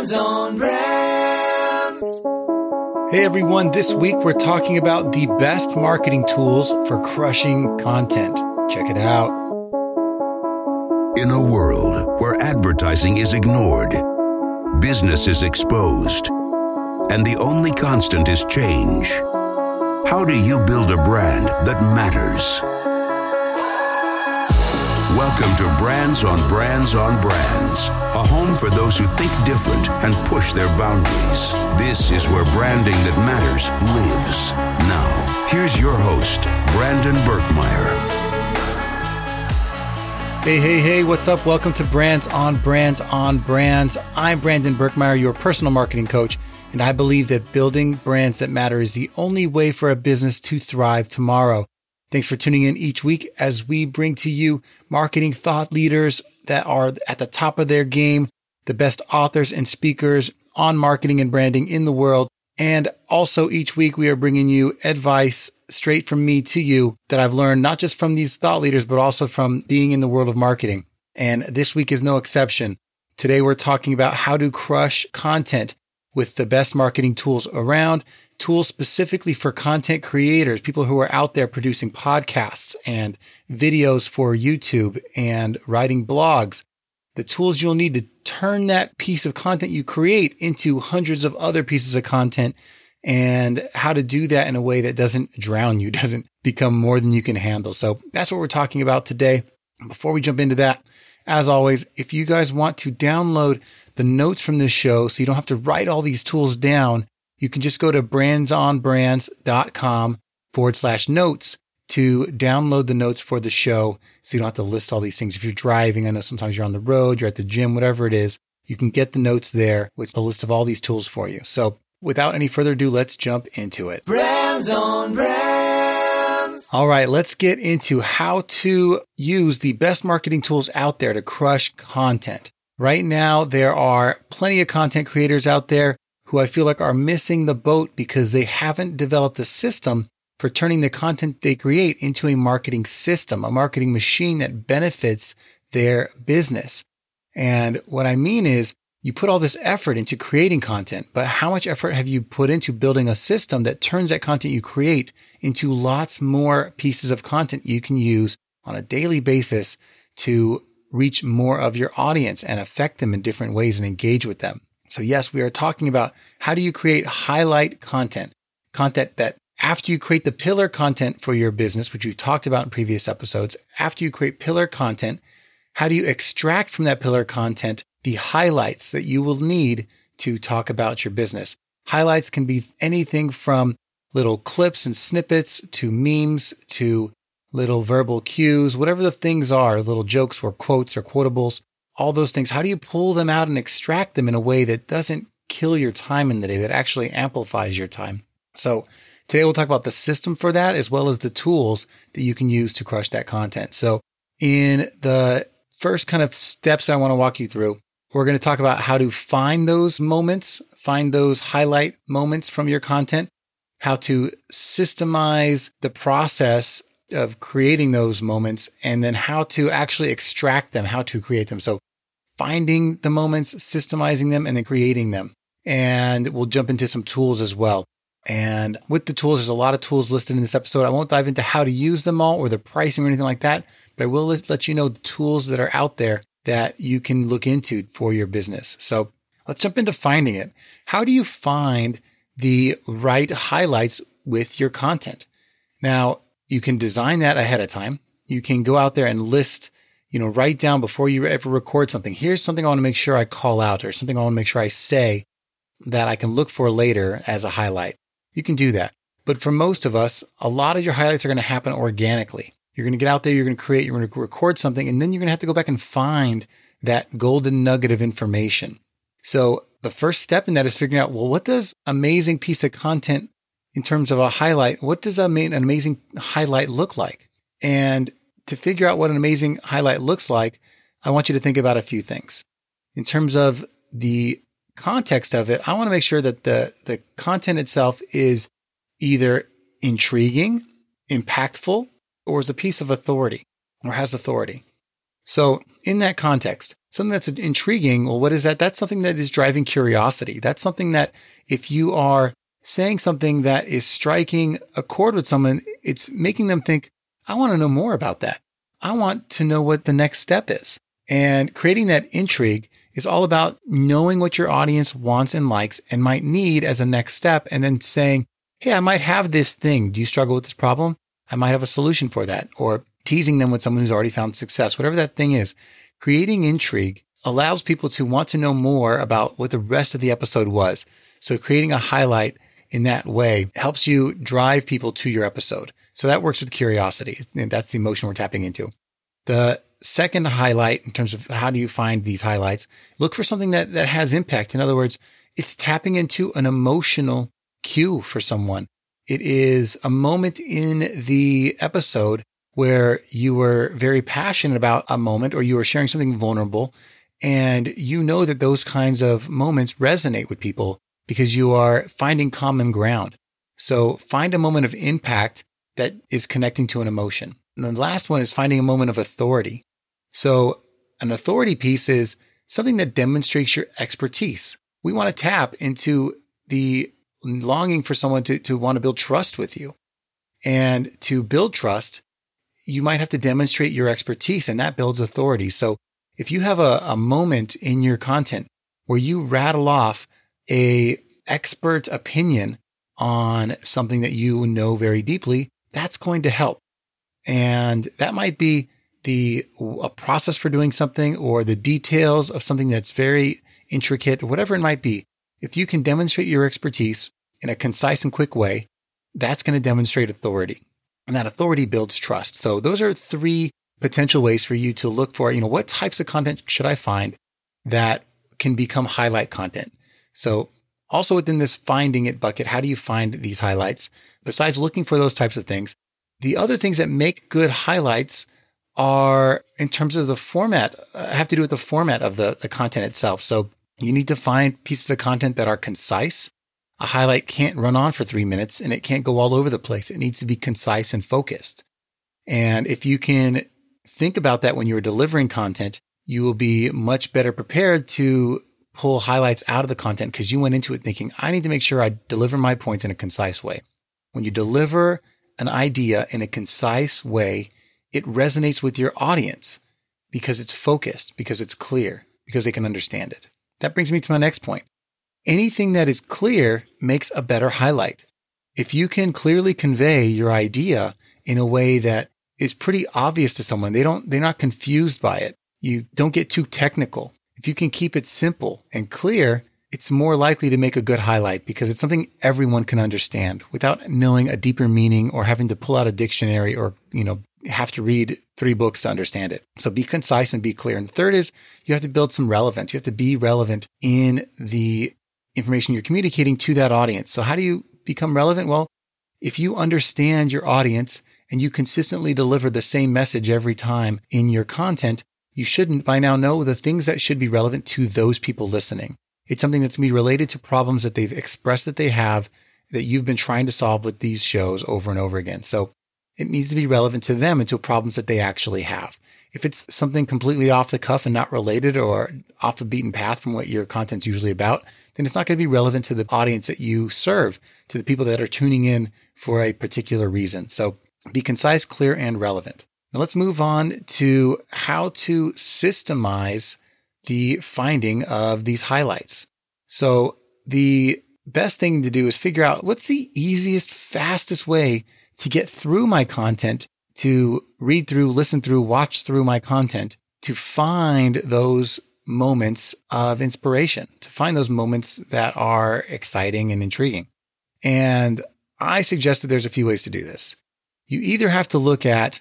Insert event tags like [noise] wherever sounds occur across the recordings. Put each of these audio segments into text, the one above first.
Brands on Brands. Hey everyone, this week we're talking about the best marketing tools for crushing content. Check it out. In a world where advertising is ignored, business is exposed, and the only constant is change, how do you build a brand that matters? Welcome to Brands on Brands on Brands, a home for those who think different and push their boundaries. This is where branding that matters lives. Now, here's your host, Brandon Birkmeyer. Hey, hey, hey, what's up? Welcome to Brands on Brands on Brands. I'm Brandon Birkmeyer, your personal marketing coach, and I believe that building brands that matter is the only way for a business to thrive tomorrow. Thanks for tuning in each week as we bring to you marketing thought leaders that are at the top of their game, the best authors and speakers on marketing and branding in the world. And also each week we are bringing you advice straight from me to you that I've learned not just from these thought leaders, but also from being in the world of marketing. And this week is no exception. Today we're talking about how to crush content with the best marketing tools around tools specifically for content creators, people who are out there producing podcasts and videos for YouTube and writing blogs. The tools you'll need to turn that piece of content you create into hundreds of other pieces of content and how to do that in a way that doesn't drown you, [laughs] doesn't become more than you can handle. So that's what we're talking about today. Before we jump into that, as always, if you guys want to download the notes from this show so you don't have to write all these tools down, you can just go to brandsonbrands.com forward slash notes to download the notes for the show so you don't have to list all these things. If you're driving, I know sometimes you're on the road, you're at the gym, whatever it is, you can get the notes there with a list of all these tools for you. So without any further ado, let's jump into it. Brands on Brands. All right, let's get into how to use the best marketing tools out there to crush content. Right now, there are plenty of content creators out there who I feel like are missing the boat because they haven't developed a system for turning the content they create into a marketing system, a marketing machine that benefits their business. And what I mean is you put all this effort into creating content, but how much effort have you put into building a system that turns that content you create into lots more pieces of content you can use on a daily basis to reach more of your audience and affect them in different ways and engage with them? So yes, we are talking about how do you create highlight content, content that after you create the pillar content for your business, which we've talked about in previous episodes, after you create pillar content, how do you extract from that pillar content the highlights that you will need to talk about your business? Highlights can be anything from little clips and snippets to memes to little verbal cues, whatever the things are, little jokes or quotes or quotables all those things. How do you pull them out and extract them in a way that doesn't kill your time in the day, that actually amplifies your time? So today we'll talk about the system for that as well as the tools that you can use to crush that content. So in the first kind of steps I want to walk you through, we're going to talk about how to find those moments, find those highlight moments from your content, how to systemize the process of creating those moments, and then how to actually extract them, how to create them. So finding the moments, systemizing them, and then creating them. And we'll jump into some tools as well. And with the tools, there's a lot of tools listed in this episode. I won't dive into how to use them all or the pricing or anything like that, but I will let you know the tools that are out there that you can look into for your business. So let's jump into finding it. How do you find the right highlights with your content? Now, you can design that ahead of time. You can go out there and list you know, write down before you ever record something. Here's something I want to make sure I call out or something I want to make sure I say that I can look for later as a highlight. You can do that. But for most of us, a lot of your highlights are going to happen organically. You're going to get out there, you're going to create, you're going to record something, and then you're going to have to go back and find that golden nugget of information. So the first step in that is figuring out, well, what does amazing piece of content in terms of a highlight, what does an amazing highlight look like? And to figure out what an amazing highlight looks like, I want you to think about a few things. In terms of the context of it, I want to make sure that the, the content itself is either intriguing, impactful, or is a piece of authority or has authority. So in that context, something that's intriguing, well, what is that? That's something that is driving curiosity. That's something that if you are saying something that is striking a chord with someone, it's making them think, I want to know more about that. I want to know what the next step is. And creating that intrigue is all about knowing what your audience wants and likes and might need as a next step. And then saying, Hey, I might have this thing. Do you struggle with this problem? I might have a solution for that. Or teasing them with someone who's already found success, whatever that thing is. Creating intrigue allows people to want to know more about what the rest of the episode was. So creating a highlight in that way helps you drive people to your episode. So that works with curiosity. And that's the emotion we're tapping into. The second highlight in terms of how do you find these highlights, look for something that, that has impact. In other words, it's tapping into an emotional cue for someone. It is a moment in the episode where you were very passionate about a moment or you were sharing something vulnerable and you know that those kinds of moments resonate with people because you are finding common ground. So find a moment of impact that is connecting to an emotion. And the last one is finding a moment of authority. So an authority piece is something that demonstrates your expertise. We want to tap into the longing for someone to, to want to build trust with you. And to build trust, you might have to demonstrate your expertise and that builds authority. So if you have a, a moment in your content where you rattle off a expert opinion on something that you know very deeply, that's going to help. And that might be the a process for doing something or the details of something that's very intricate, whatever it might be. If you can demonstrate your expertise in a concise and quick way, that's going to demonstrate authority. And that authority builds trust. So those are three potential ways for you to look for, you know, what types of content should I find that can become highlight content? So also within this finding it bucket, how do you find these highlights? Besides looking for those types of things, the other things that make good highlights are in terms of the format, uh, have to do with the format of the, the content itself. So you need to find pieces of content that are concise. A highlight can't run on for three minutes and it can't go all over the place. It needs to be concise and focused. And if you can think about that when you're delivering content, you will be much better prepared to pull highlights out of the content because you went into it thinking, I need to make sure I deliver my points in a concise way. When you deliver an idea in a concise way, it resonates with your audience because it's focused, because it's clear, because they can understand it. That brings me to my next point. Anything that is clear makes a better highlight. If you can clearly convey your idea in a way that is pretty obvious to someone, they don't, they're not confused by it. You don't get too technical. If you can keep it simple and clear, it's more likely to make a good highlight because it's something everyone can understand without knowing a deeper meaning or having to pull out a dictionary or, you know, have to read three books to understand it. So be concise and be clear. And the third is you have to build some relevance. You have to be relevant in the information you're communicating to that audience. So how do you become relevant? Well, if you understand your audience and you consistently deliver the same message every time in your content, you shouldn't by now know the things that should be relevant to those people listening. It's something that's going to be related to problems that they've expressed that they have that you've been trying to solve with these shows over and over again. So it needs to be relevant to them and to problems that they actually have. If it's something completely off the cuff and not related or off the beaten path from what your content's usually about, then it's not going to be relevant to the audience that you serve, to the people that are tuning in for a particular reason. So be concise, clear, and relevant. Now let's move on to how to systemize the finding of these highlights. So the best thing to do is figure out what's the easiest, fastest way to get through my content, to read through, listen through, watch through my content, to find those moments of inspiration, to find those moments that are exciting and intriguing. And I suggest that there's a few ways to do this. You either have to look at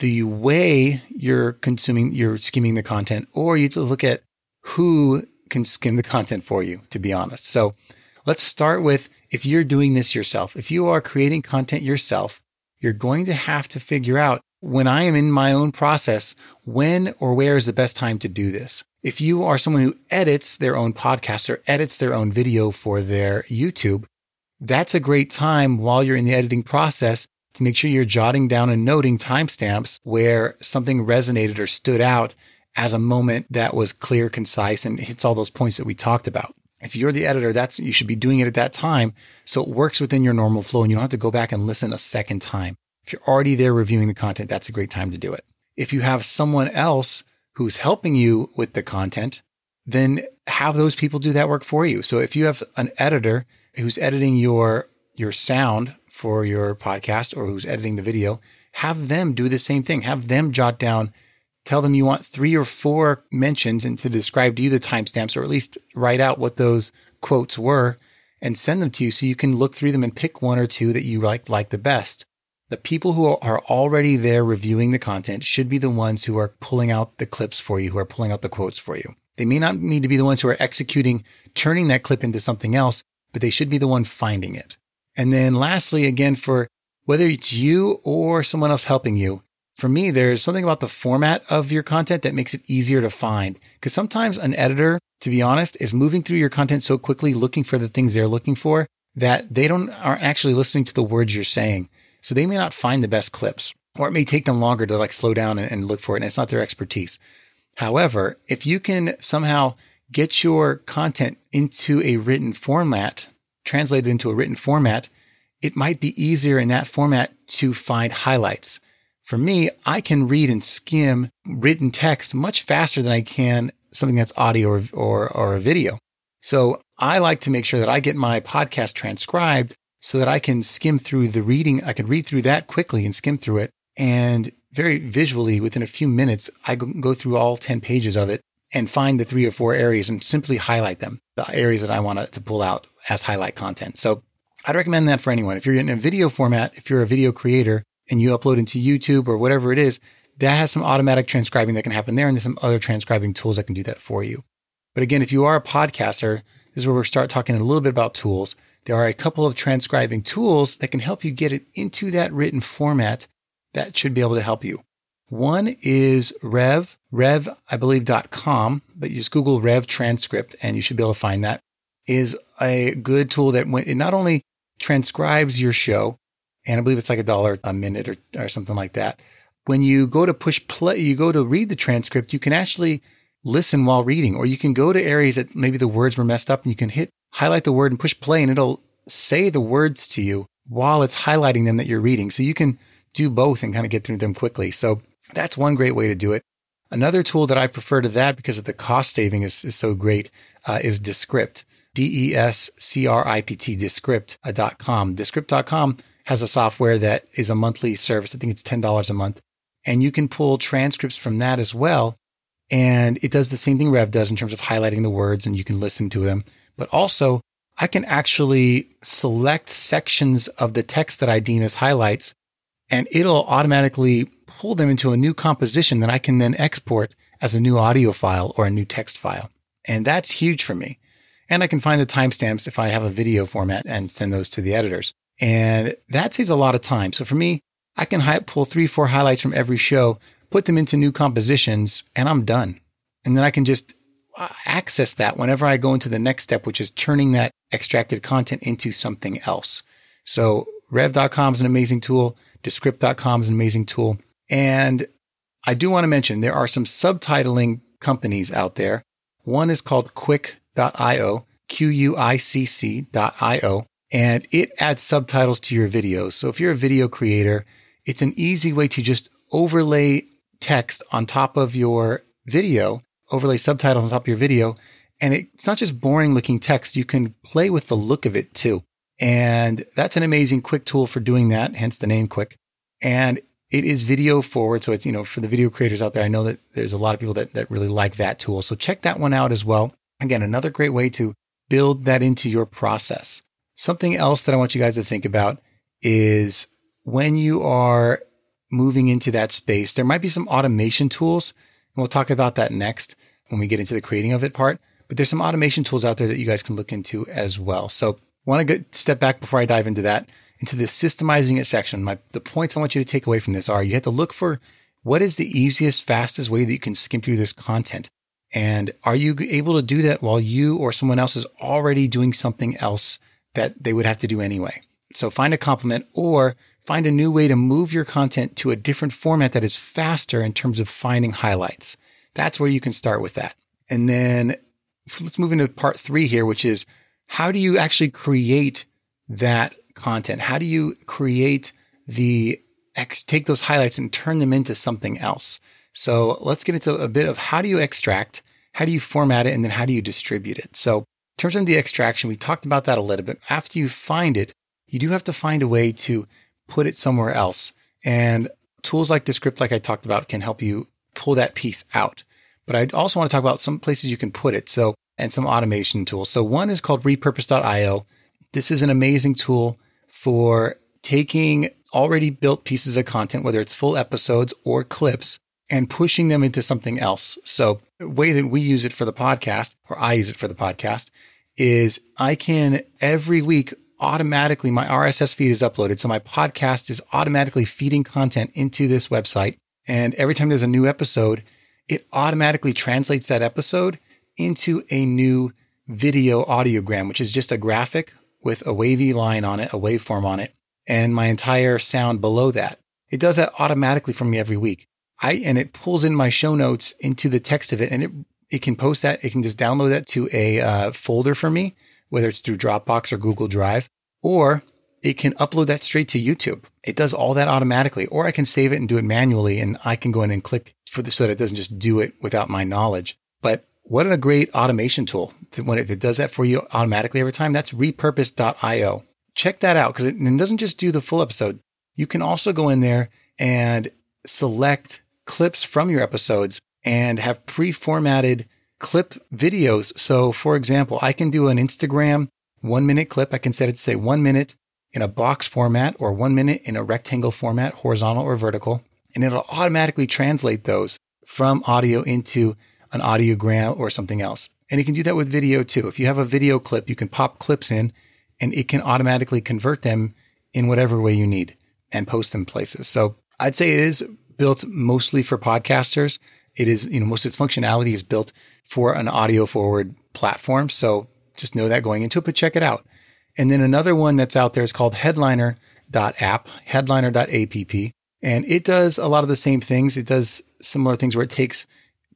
the way you're consuming, you're skimming the content, or you to look at who can skim the content for you, to be honest. So let's start with if you're doing this yourself, if you are creating content yourself, you're going to have to figure out when I am in my own process, when or where is the best time to do this? If you are someone who edits their own podcast or edits their own video for their YouTube, that's a great time while you're in the editing process to make sure you're jotting down and noting timestamps where something resonated or stood out as a moment that was clear, concise, and hits all those points that we talked about. If you're the editor, that's you should be doing it at that time so it works within your normal flow and you don't have to go back and listen a second time. If you're already there reviewing the content, that's a great time to do it. If you have someone else who's helping you with the content, then have those people do that work for you. So if you have an editor who's editing your your sound for your podcast or who's editing the video, have them do the same thing. Have them jot down tell them you want three or four mentions and to describe to you the timestamps or at least write out what those quotes were and send them to you so you can look through them and pick one or two that you like like the best. The people who are already there reviewing the content should be the ones who are pulling out the clips for you, who are pulling out the quotes for you. They may not need to be the ones who are executing, turning that clip into something else, but they should be the one finding it. And then lastly, again, for whether it's you or someone else helping you, for me, there's something about the format of your content that makes it easier to find. Because sometimes an editor, to be honest, is moving through your content so quickly, looking for the things they're looking for that they don't aren't actually listening to the words you're saying. So they may not find the best clips, or it may take them longer to like slow down and, and look for it. And it's not their expertise. However, if you can somehow get your content into a written format, translated into a written format, it might be easier in that format to find highlights for me, I can read and skim written text much faster than I can something that's audio or, or, or a video. So I like to make sure that I get my podcast transcribed so that I can skim through the reading. I can read through that quickly and skim through it. And very visually, within a few minutes, I go through all 10 pages of it and find the three or four areas and simply highlight them, the areas that I want to pull out as highlight content. So I'd recommend that for anyone. If you're in a video format, if you're a video creator, and you upload into YouTube or whatever it is, that has some automatic transcribing that can happen there. And there's some other transcribing tools that can do that for you. But again, if you are a podcaster, this is where we start talking a little bit about tools. There are a couple of transcribing tools that can help you get it into that written format that should be able to help you. One is Rev, Rev, I believe, .com, but you just Google Rev transcript and you should be able to find that is a good tool that when it not only transcribes your show, and I believe it's like a dollar a minute or, or something like that. When you go to push play, you go to read the transcript, you can actually listen while reading, or you can go to areas that maybe the words were messed up and you can hit highlight the word and push play and it'll say the words to you while it's highlighting them that you're reading. So you can do both and kind of get through them quickly. So that's one great way to do it. Another tool that I prefer to that because of the cost saving is, is so great uh, is Descript. D-E-S-C-R-I-P-T, uh, Descript.com. Descript.com has a software that is a monthly service. I think it's $10 a month. And you can pull transcripts from that as well. And it does the same thing Rev does in terms of highlighting the words and you can listen to them. But also, I can actually select sections of the text that I deem as highlights and it'll automatically pull them into a new composition that I can then export as a new audio file or a new text file. And that's huge for me. And I can find the timestamps if I have a video format and send those to the editors. And that saves a lot of time. So for me, I can hi- pull three, four highlights from every show, put them into new compositions, and I'm done. And then I can just uh, access that whenever I go into the next step, which is turning that extracted content into something else. So rev.com is an amazing tool. Descript.com is an amazing tool. And I do want to mention there are some subtitling companies out there. One is called quicc.io, Q-U-I-C-C.io and it adds subtitles to your videos. So if you're a video creator, it's an easy way to just overlay text on top of your video, overlay subtitles on top of your video. And it's not just boring looking text. You can play with the look of it too. And that's an amazing quick tool for doing that, hence the name quick. And it is video forward. So it's, you know, for the video creators out there, I know that there's a lot of people that, that really like that tool. So check that one out as well. Again, another great way to build that into your process. Something else that I want you guys to think about is when you are moving into that space, there might be some automation tools. And we'll talk about that next when we get into the creating of it part. But there's some automation tools out there that you guys can look into as well. So want to step back before I dive into that, into the systemizing it section. My, the points I want you to take away from this are you have to look for what is the easiest, fastest way that you can skim through this content. And are you able to do that while you or someone else is already doing something else that they would have to do anyway. So find a complement or find a new way to move your content to a different format that is faster in terms of finding highlights. That's where you can start with that. And then let's move into part three here, which is how do you actually create that content? How do you create the take those highlights and turn them into something else? So let's get into a bit of how do you extract, how do you format it, and then how do you distribute it? So in terms of the extraction, we talked about that a little bit. After you find it, you do have to find a way to put it somewhere else. And tools like Descript, like I talked about, can help you pull that piece out. But I also want to talk about some places you can put it. So, and some automation tools. So one is called repurpose.io. This is an amazing tool for taking already built pieces of content, whether it's full episodes or clips, and pushing them into something else. So the way that we use it for the podcast, or I use it for the podcast, is I can every week automatically, my RSS feed is uploaded. So my podcast is automatically feeding content into this website. And every time there's a new episode, it automatically translates that episode into a new video audiogram, which is just a graphic with a wavy line on it, a waveform on it, and my entire sound below that. It does that automatically for me every week. I and it pulls in my show notes into the text of it, and it it can post that. It can just download that to a uh, folder for me, whether it's through Dropbox or Google Drive, or it can upload that straight to YouTube. It does all that automatically, or I can save it and do it manually, and I can go in and click for the so that it doesn't just do it without my knowledge. But what a great automation tool to, when it, it does that for you automatically every time. That's repurpose.io. Check that out because it, it doesn't just do the full episode. You can also go in there and select clips from your episodes and have pre-formatted clip videos. So for example, I can do an Instagram one minute clip. I can set it to say one minute in a box format or one minute in a rectangle format, horizontal or vertical. And it'll automatically translate those from audio into an audiogram or something else. And it can do that with video too. If you have a video clip, you can pop clips in and it can automatically convert them in whatever way you need and post them places. So I'd say it is built mostly for podcasters. It is, you know, most of its functionality is built for an audio forward platform. So just know that going into it, but check it out. And then another one that's out there is called headliner.app, headliner.app. And it does a lot of the same things. It does similar things where it takes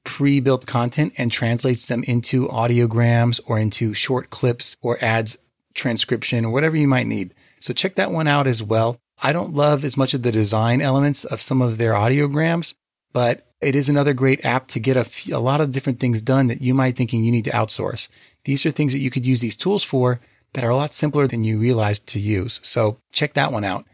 pre-built content and translates them into audiograms or into short clips or adds transcription or whatever you might need. So check that one out as well. I don't love as much of the design elements of some of their audiograms, but it is another great app to get a, f- a lot of different things done that you might thinking you need to outsource. These are things that you could use these tools for that are a lot simpler than you realize to use. So check that one out.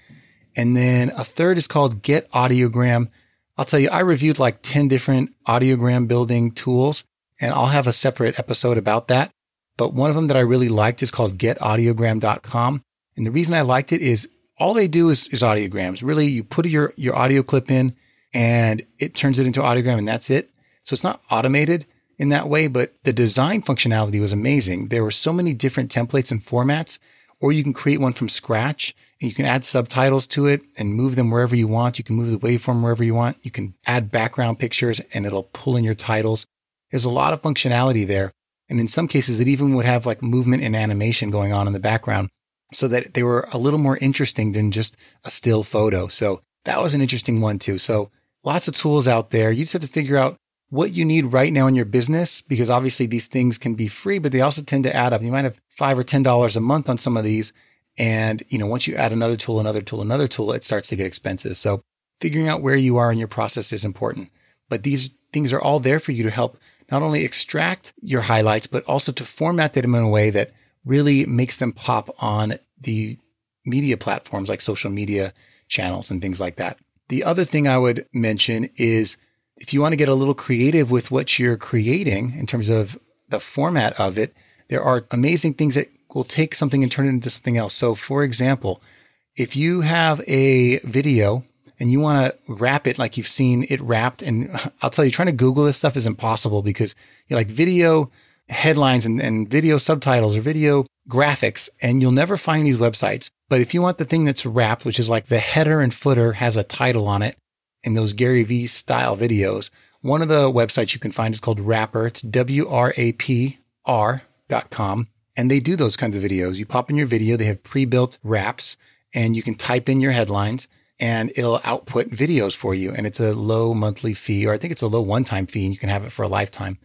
And then a third is called Get Audiogram. I'll tell you, I reviewed like 10 different audiogram building tools, and I'll have a separate episode about that. But one of them that I really liked is called getaudiogram.com. And the reason I liked it is all they do is, is audiograms. Really, you put your, your audio clip in and it turns it into audiogram and that's it. So it's not automated in that way, but the design functionality was amazing. There were so many different templates and formats, or you can create one from scratch and you can add subtitles to it and move them wherever you want. You can move the waveform wherever you want. You can add background pictures and it'll pull in your titles. There's a lot of functionality there. And in some cases, it even would have like movement and animation going on in the background so that they were a little more interesting than just a still photo. So that was an interesting one too. So lots of tools out there. You just have to figure out what you need right now in your business because obviously these things can be free, but they also tend to add up. You might have five or ten dollars a month on some of these and, you know, once you add another tool, another tool, another tool, it starts to get expensive. So figuring out where you are in your process is important. But these things are all there for you to help not only extract your highlights, but also to format them in a way that really makes them pop on the media platforms like social media channels and things like that. The other thing I would mention is if you want to get a little creative with what you're creating in terms of the format of it, there are amazing things that will take something and turn it into something else. So, for example, if you have a video and you want to wrap it like you've seen it wrapped, and [laughs] I'll tell you, trying to Google this stuff is impossible because you're like video headlines and, and video subtitles or video graphics, and you'll never find these websites. But if you want the thing that's wrapped, which is like the header and footer has a title on it in those Gary Vee style videos, one of the websites you can find is called Wrapr. It's W R A P R dot com. And they do those kinds of videos. You pop in your video, they have pre built wraps and you can type in your headlines and it'll output videos for you. And it's a low monthly fee, or I think it's a low one time fee, and you can have it for a lifetime.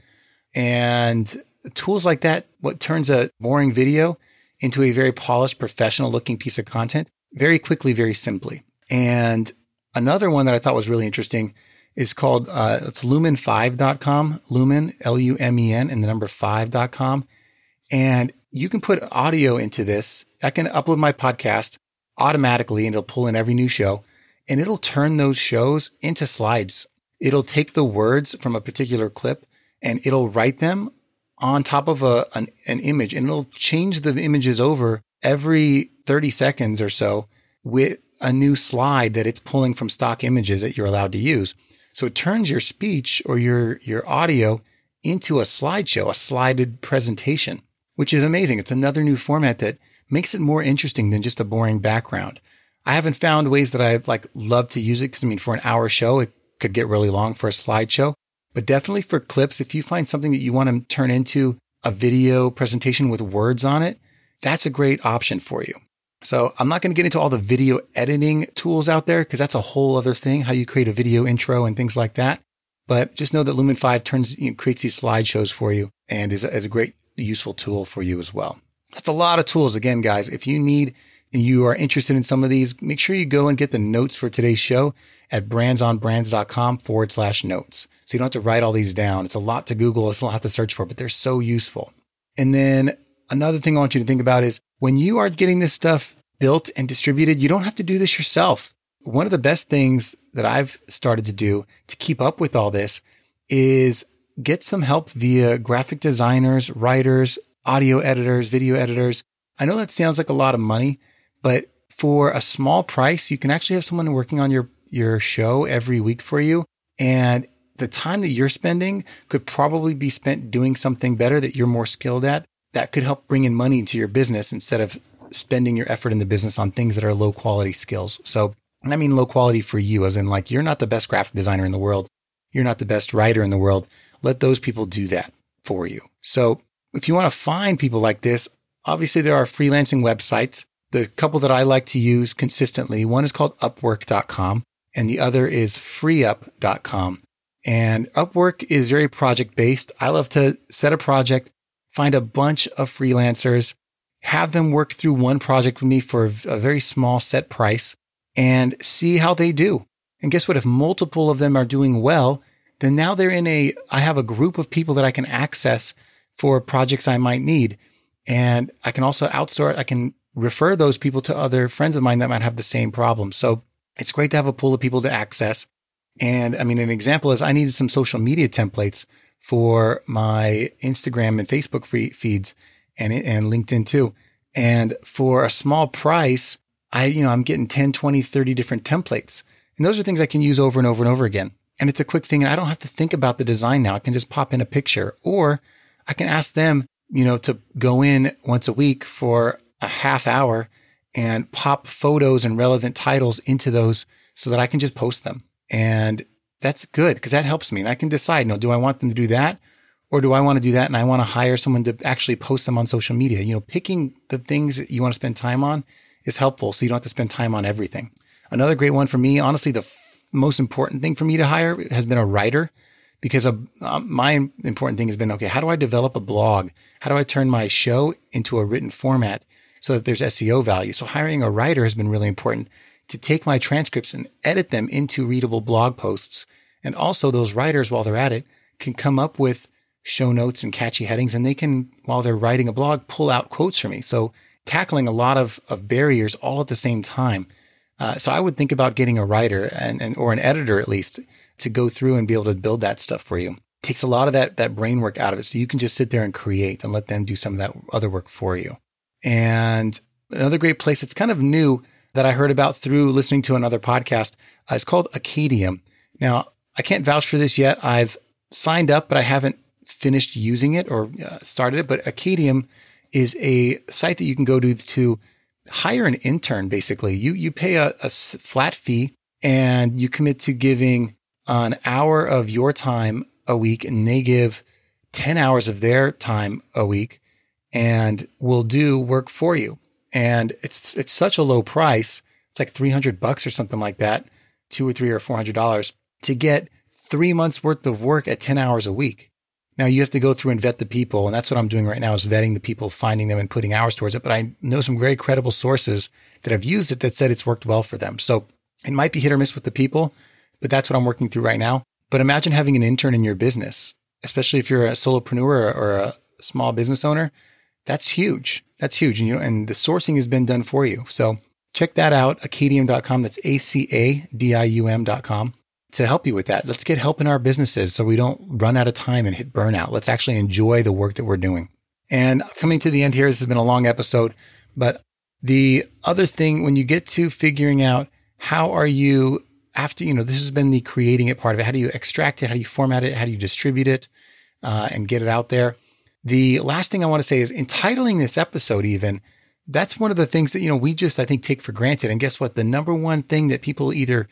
And tools like that, what turns a boring video into a very polished, professional looking piece of content very quickly, very simply. And another one that I thought was really interesting is called, uh, it's lumen5.com, lumen, L-U-M-E-N, and the number 5.com. And you can put audio into this. I can upload my podcast automatically and it'll pull in every new show and it'll turn those shows into slides. It'll take the words from a particular clip and it'll write them on top of a, an, an image and it'll change the images over every 30 seconds or so with a new slide that it's pulling from stock images that you're allowed to use. So it turns your speech or your, your audio into a slideshow, a slided presentation, which is amazing. It's another new format that makes it more interesting than just a boring background. I haven't found ways that I like love to use it because I mean, for an hour show, it could get really long for a slideshow, but definitely for clips, if you find something that you want to turn into a video presentation with words on it, that's a great option for you. So I'm not going to get into all the video editing tools out there because that's a whole other thing, how you create a video intro and things like that. But just know that Lumen 5 turns, you know, creates these slideshows for you and is, is a great useful tool for you as well. That's a lot of tools. Again, guys, if you need you are interested in some of these, make sure you go and get the notes for today's show at brandsonbrands.com forward slash notes. So you don't have to write all these down. It's a lot to Google. It's a lot to search for, but they're so useful. And then another thing I want you to think about is when you are getting this stuff built and distributed, you don't have to do this yourself. One of the best things that I've started to do to keep up with all this is get some help via graphic designers, writers, audio editors, video editors. I know that sounds like a lot of money, but for a small price, you can actually have someone working on your, your show every week for you. And the time that you're spending could probably be spent doing something better that you're more skilled at that could help bring in money into your business instead of spending your effort in the business on things that are low quality skills. So, and I mean low quality for you, as in like you're not the best graphic designer in the world. You're not the best writer in the world. Let those people do that for you. So if you want to find people like this, obviously there are freelancing websites. The couple that I like to use consistently, one is called upwork.com and the other is freeup.com. And Upwork is very project based. I love to set a project, find a bunch of freelancers, have them work through one project with me for a very small set price and see how they do. And guess what? If multiple of them are doing well, then now they're in a, I have a group of people that I can access for projects I might need. And I can also outsource, I can refer those people to other friends of mine that might have the same problem. So it's great to have a pool of people to access. And I mean, an example is I needed some social media templates for my Instagram and Facebook feeds and, and LinkedIn too. And for a small price, I, you know, I'm getting 10, 20, 30 different templates. And those are things I can use over and over and over again. And it's a quick thing. And I don't have to think about the design now. I can just pop in a picture or I can ask them, you know, to go in once a week for a half hour and pop photos and relevant titles into those so that I can just post them. And that's good because that helps me. And I can decide, you know, do I want them to do that? Or do I want to do that and I want to hire someone to actually post them on social media? You know, picking the things that you want to spend time on is helpful so you don't have to spend time on everything. Another great one for me, honestly, the f- most important thing for me to hire has been a writer because of, um, my important thing has been, okay, how do I develop a blog? How do I turn my show into a written format so that there's SEO value? So hiring a writer has been really important to take my transcripts and edit them into readable blog posts. And also those writers, while they're at it, can come up with show notes and catchy headings and they can, while they're writing a blog, pull out quotes for me. So tackling a lot of, of barriers all at the same time. Uh, so I would think about getting a writer and, and, or an editor at least to go through and be able to build that stuff for you. Takes a lot of that, that brain work out of it. So you can just sit there and create and let them do some of that other work for you. And another great place that's kind of new that I heard about through listening to another podcast uh, is called Acadium. Now, I can't vouch for this yet. I've signed up, but I haven't finished using it or uh, started it. But Acadium is a site that you can go to to hire an intern. Basically, you you pay a, a flat fee and you commit to giving an hour of your time a week, and they give ten hours of their time a week, and will do work for you. and it's it's such a low price. It's like 300 bucks or something like that, two or three or 400 dollars to get three months worth of work at 10 hours a week. Now you have to go through and vet the people. And that's what I'm doing right now is vetting the people, finding them and putting hours towards it. But I know some very credible sources that have used it that said it's worked well for them. So it might be hit or miss with the people, but that's what I'm working through right now. But imagine having an intern in your business, especially if you're a solopreneur or a small business owner. That's huge. That's huge. And you and the sourcing has been done for you. So check that out, acadium.com. That's A-C-A-D-I-U-M.com to help you with that. Let's get help in our businesses so we don't run out of time and hit burnout. Let's actually enjoy the work that we're doing. And coming to the end here, this has been a long episode, but the other thing, when you get to figuring out how are you after, you know, this has been the creating it part of it. How do you extract it? How do you format it? How do you distribute it uh, and get it out there? The last thing I want to say is entitling this episode, even that's one of the things that, you know, we just, I think, take for granted. And guess what? The number one thing that people either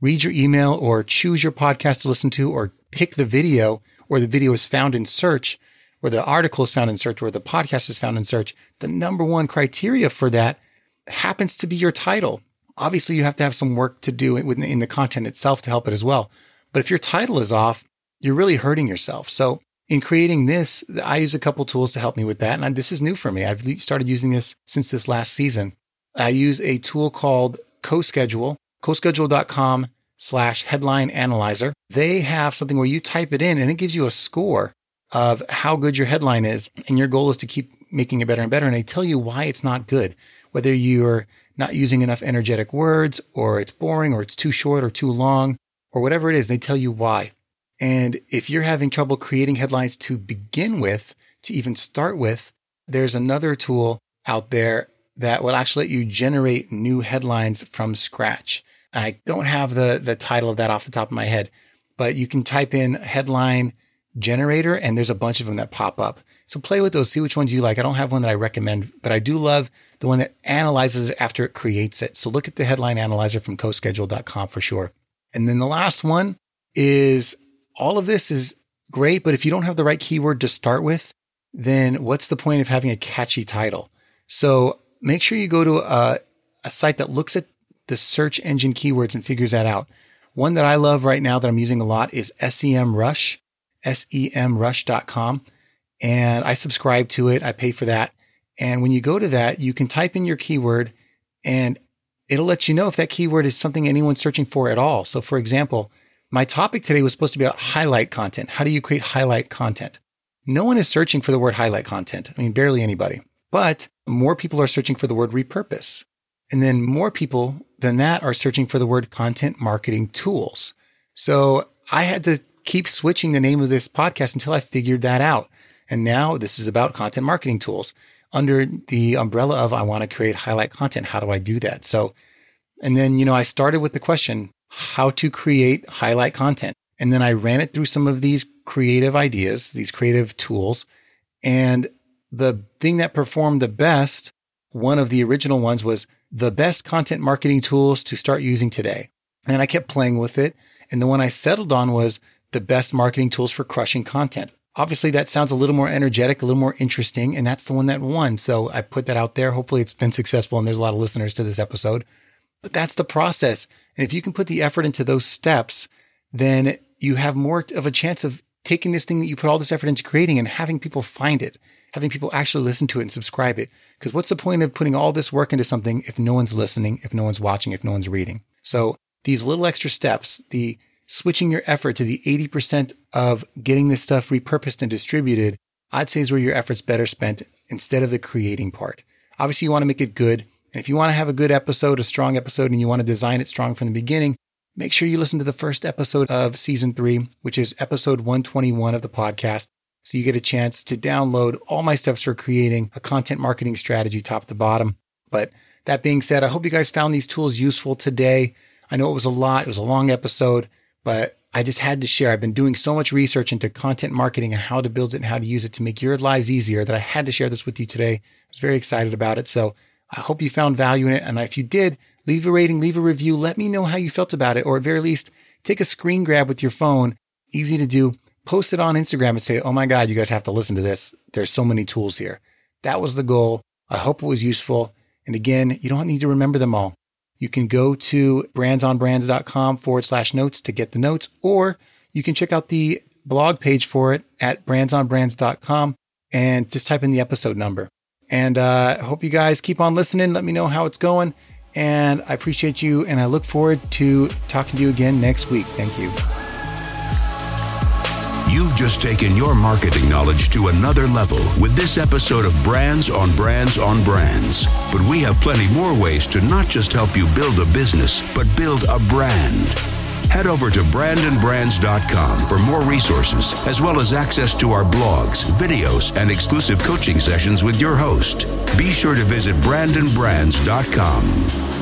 read your email or choose your podcast to listen to or pick the video or the video is found in search or the article is found in search or the podcast is found in search, the number one criteria for that happens to be your title. Obviously, you have to have some work to do in the content itself to help it as well. But if your title is off, you're really hurting yourself. So in creating this, I use a couple tools to help me with that. And this is new for me. I've started using this since this last season. I use a tool called CoSchedule coschedule.com slash headline analyzer. They have something where you type it in and it gives you a score of how good your headline is. And your goal is to keep making it better and better. And they tell you why it's not good, whether you're not using enough energetic words or it's boring or it's too short or too long or whatever it is. They tell you why. And if you're having trouble creating headlines to begin with, to even start with, there's another tool out there that will actually let you generate new headlines from scratch. I don't have the, the title of that off the top of my head, but you can type in headline generator and there's a bunch of them that pop up. So play with those, see which ones you like. I don't have one that I recommend, but I do love the one that analyzes it after it creates it. So look at the headline analyzer from coschedule.com for sure. And then the last one is all of this is great, but if you don't have the right keyword to start with, then what's the point of having a catchy title? So make sure you go to a, a site that looks at the search engine keywords and figures that out. One that I love right now that I'm using a lot is SEMrush, semrush.com. And I subscribe to it. I pay for that. And when you go to that, you can type in your keyword and it'll let you know if that keyword is something anyone's searching for at all. So for example, my topic today was supposed to be about highlight content. How do you create highlight content? No one is searching for the word highlight content. I mean, barely anybody, but more people are searching for the word repurpose. And then more people than that are searching for the word content marketing tools. So I had to keep switching the name of this podcast until I figured that out. And now this is about content marketing tools under the umbrella of I want to create highlight content. How do I do that? So, and then, you know, I started with the question, how to create highlight content. And then I ran it through some of these creative ideas, these creative tools. And the thing that performed the best, one of the original ones was the best content marketing tools to start using today. And I kept playing with it. And the one I settled on was the best marketing tools for crushing content. Obviously, that sounds a little more energetic, a little more interesting, and that's the one that won. So I put that out there. Hopefully, it's been successful and there's a lot of listeners to this episode. But that's the process. And if you can put the effort into those steps, then you have more of a chance of taking this thing that you put all this effort into creating and having people find it having people actually listen to it and subscribe it. Because what's the point of putting all this work into something if no one's listening, if no one's watching, if no one's reading? So these little extra steps, the switching your effort to the 80% of getting this stuff repurposed and distributed, I'd say is where your effort's better spent instead of the creating part. Obviously, you want to make it good. And if you want to have a good episode, a strong episode, and you want to design it strong from the beginning, make sure you listen to the first episode of season three, which is episode 121 of the podcast. So you get a chance to download all my steps for creating a content marketing strategy top to bottom. But that being said, I hope you guys found these tools useful today. I know it was a lot. It was a long episode, but I just had to share. I've been doing so much research into content marketing and how to build it and how to use it to make your lives easier that I had to share this with you today. I was very excited about it. So I hope you found value in it. And if you did, leave a rating, leave a review. Let me know how you felt about it, or at very least, take a screen grab with your phone. Easy to do post it on Instagram and say, Oh my God, you guys have to listen to this. There's so many tools here. That was the goal. I hope it was useful. And again, you don't need to remember them all. You can go to brandsonbrands.com forward slash notes to get the notes, or you can check out the blog page for it at brandsonbrands.com and just type in the episode number. And uh, I hope you guys keep on listening. Let me know how it's going. And I appreciate you. And I look forward to talking to you again next week. Thank you. You've just taken your marketing knowledge to another level with this episode of Brands on Brands on Brands. But we have plenty more ways to not just help you build a business, but build a brand. Head over to brandonbrands.com for more resources, as well as access to our blogs, videos, and exclusive coaching sessions with your host. Be sure to visit brandonbrands.com.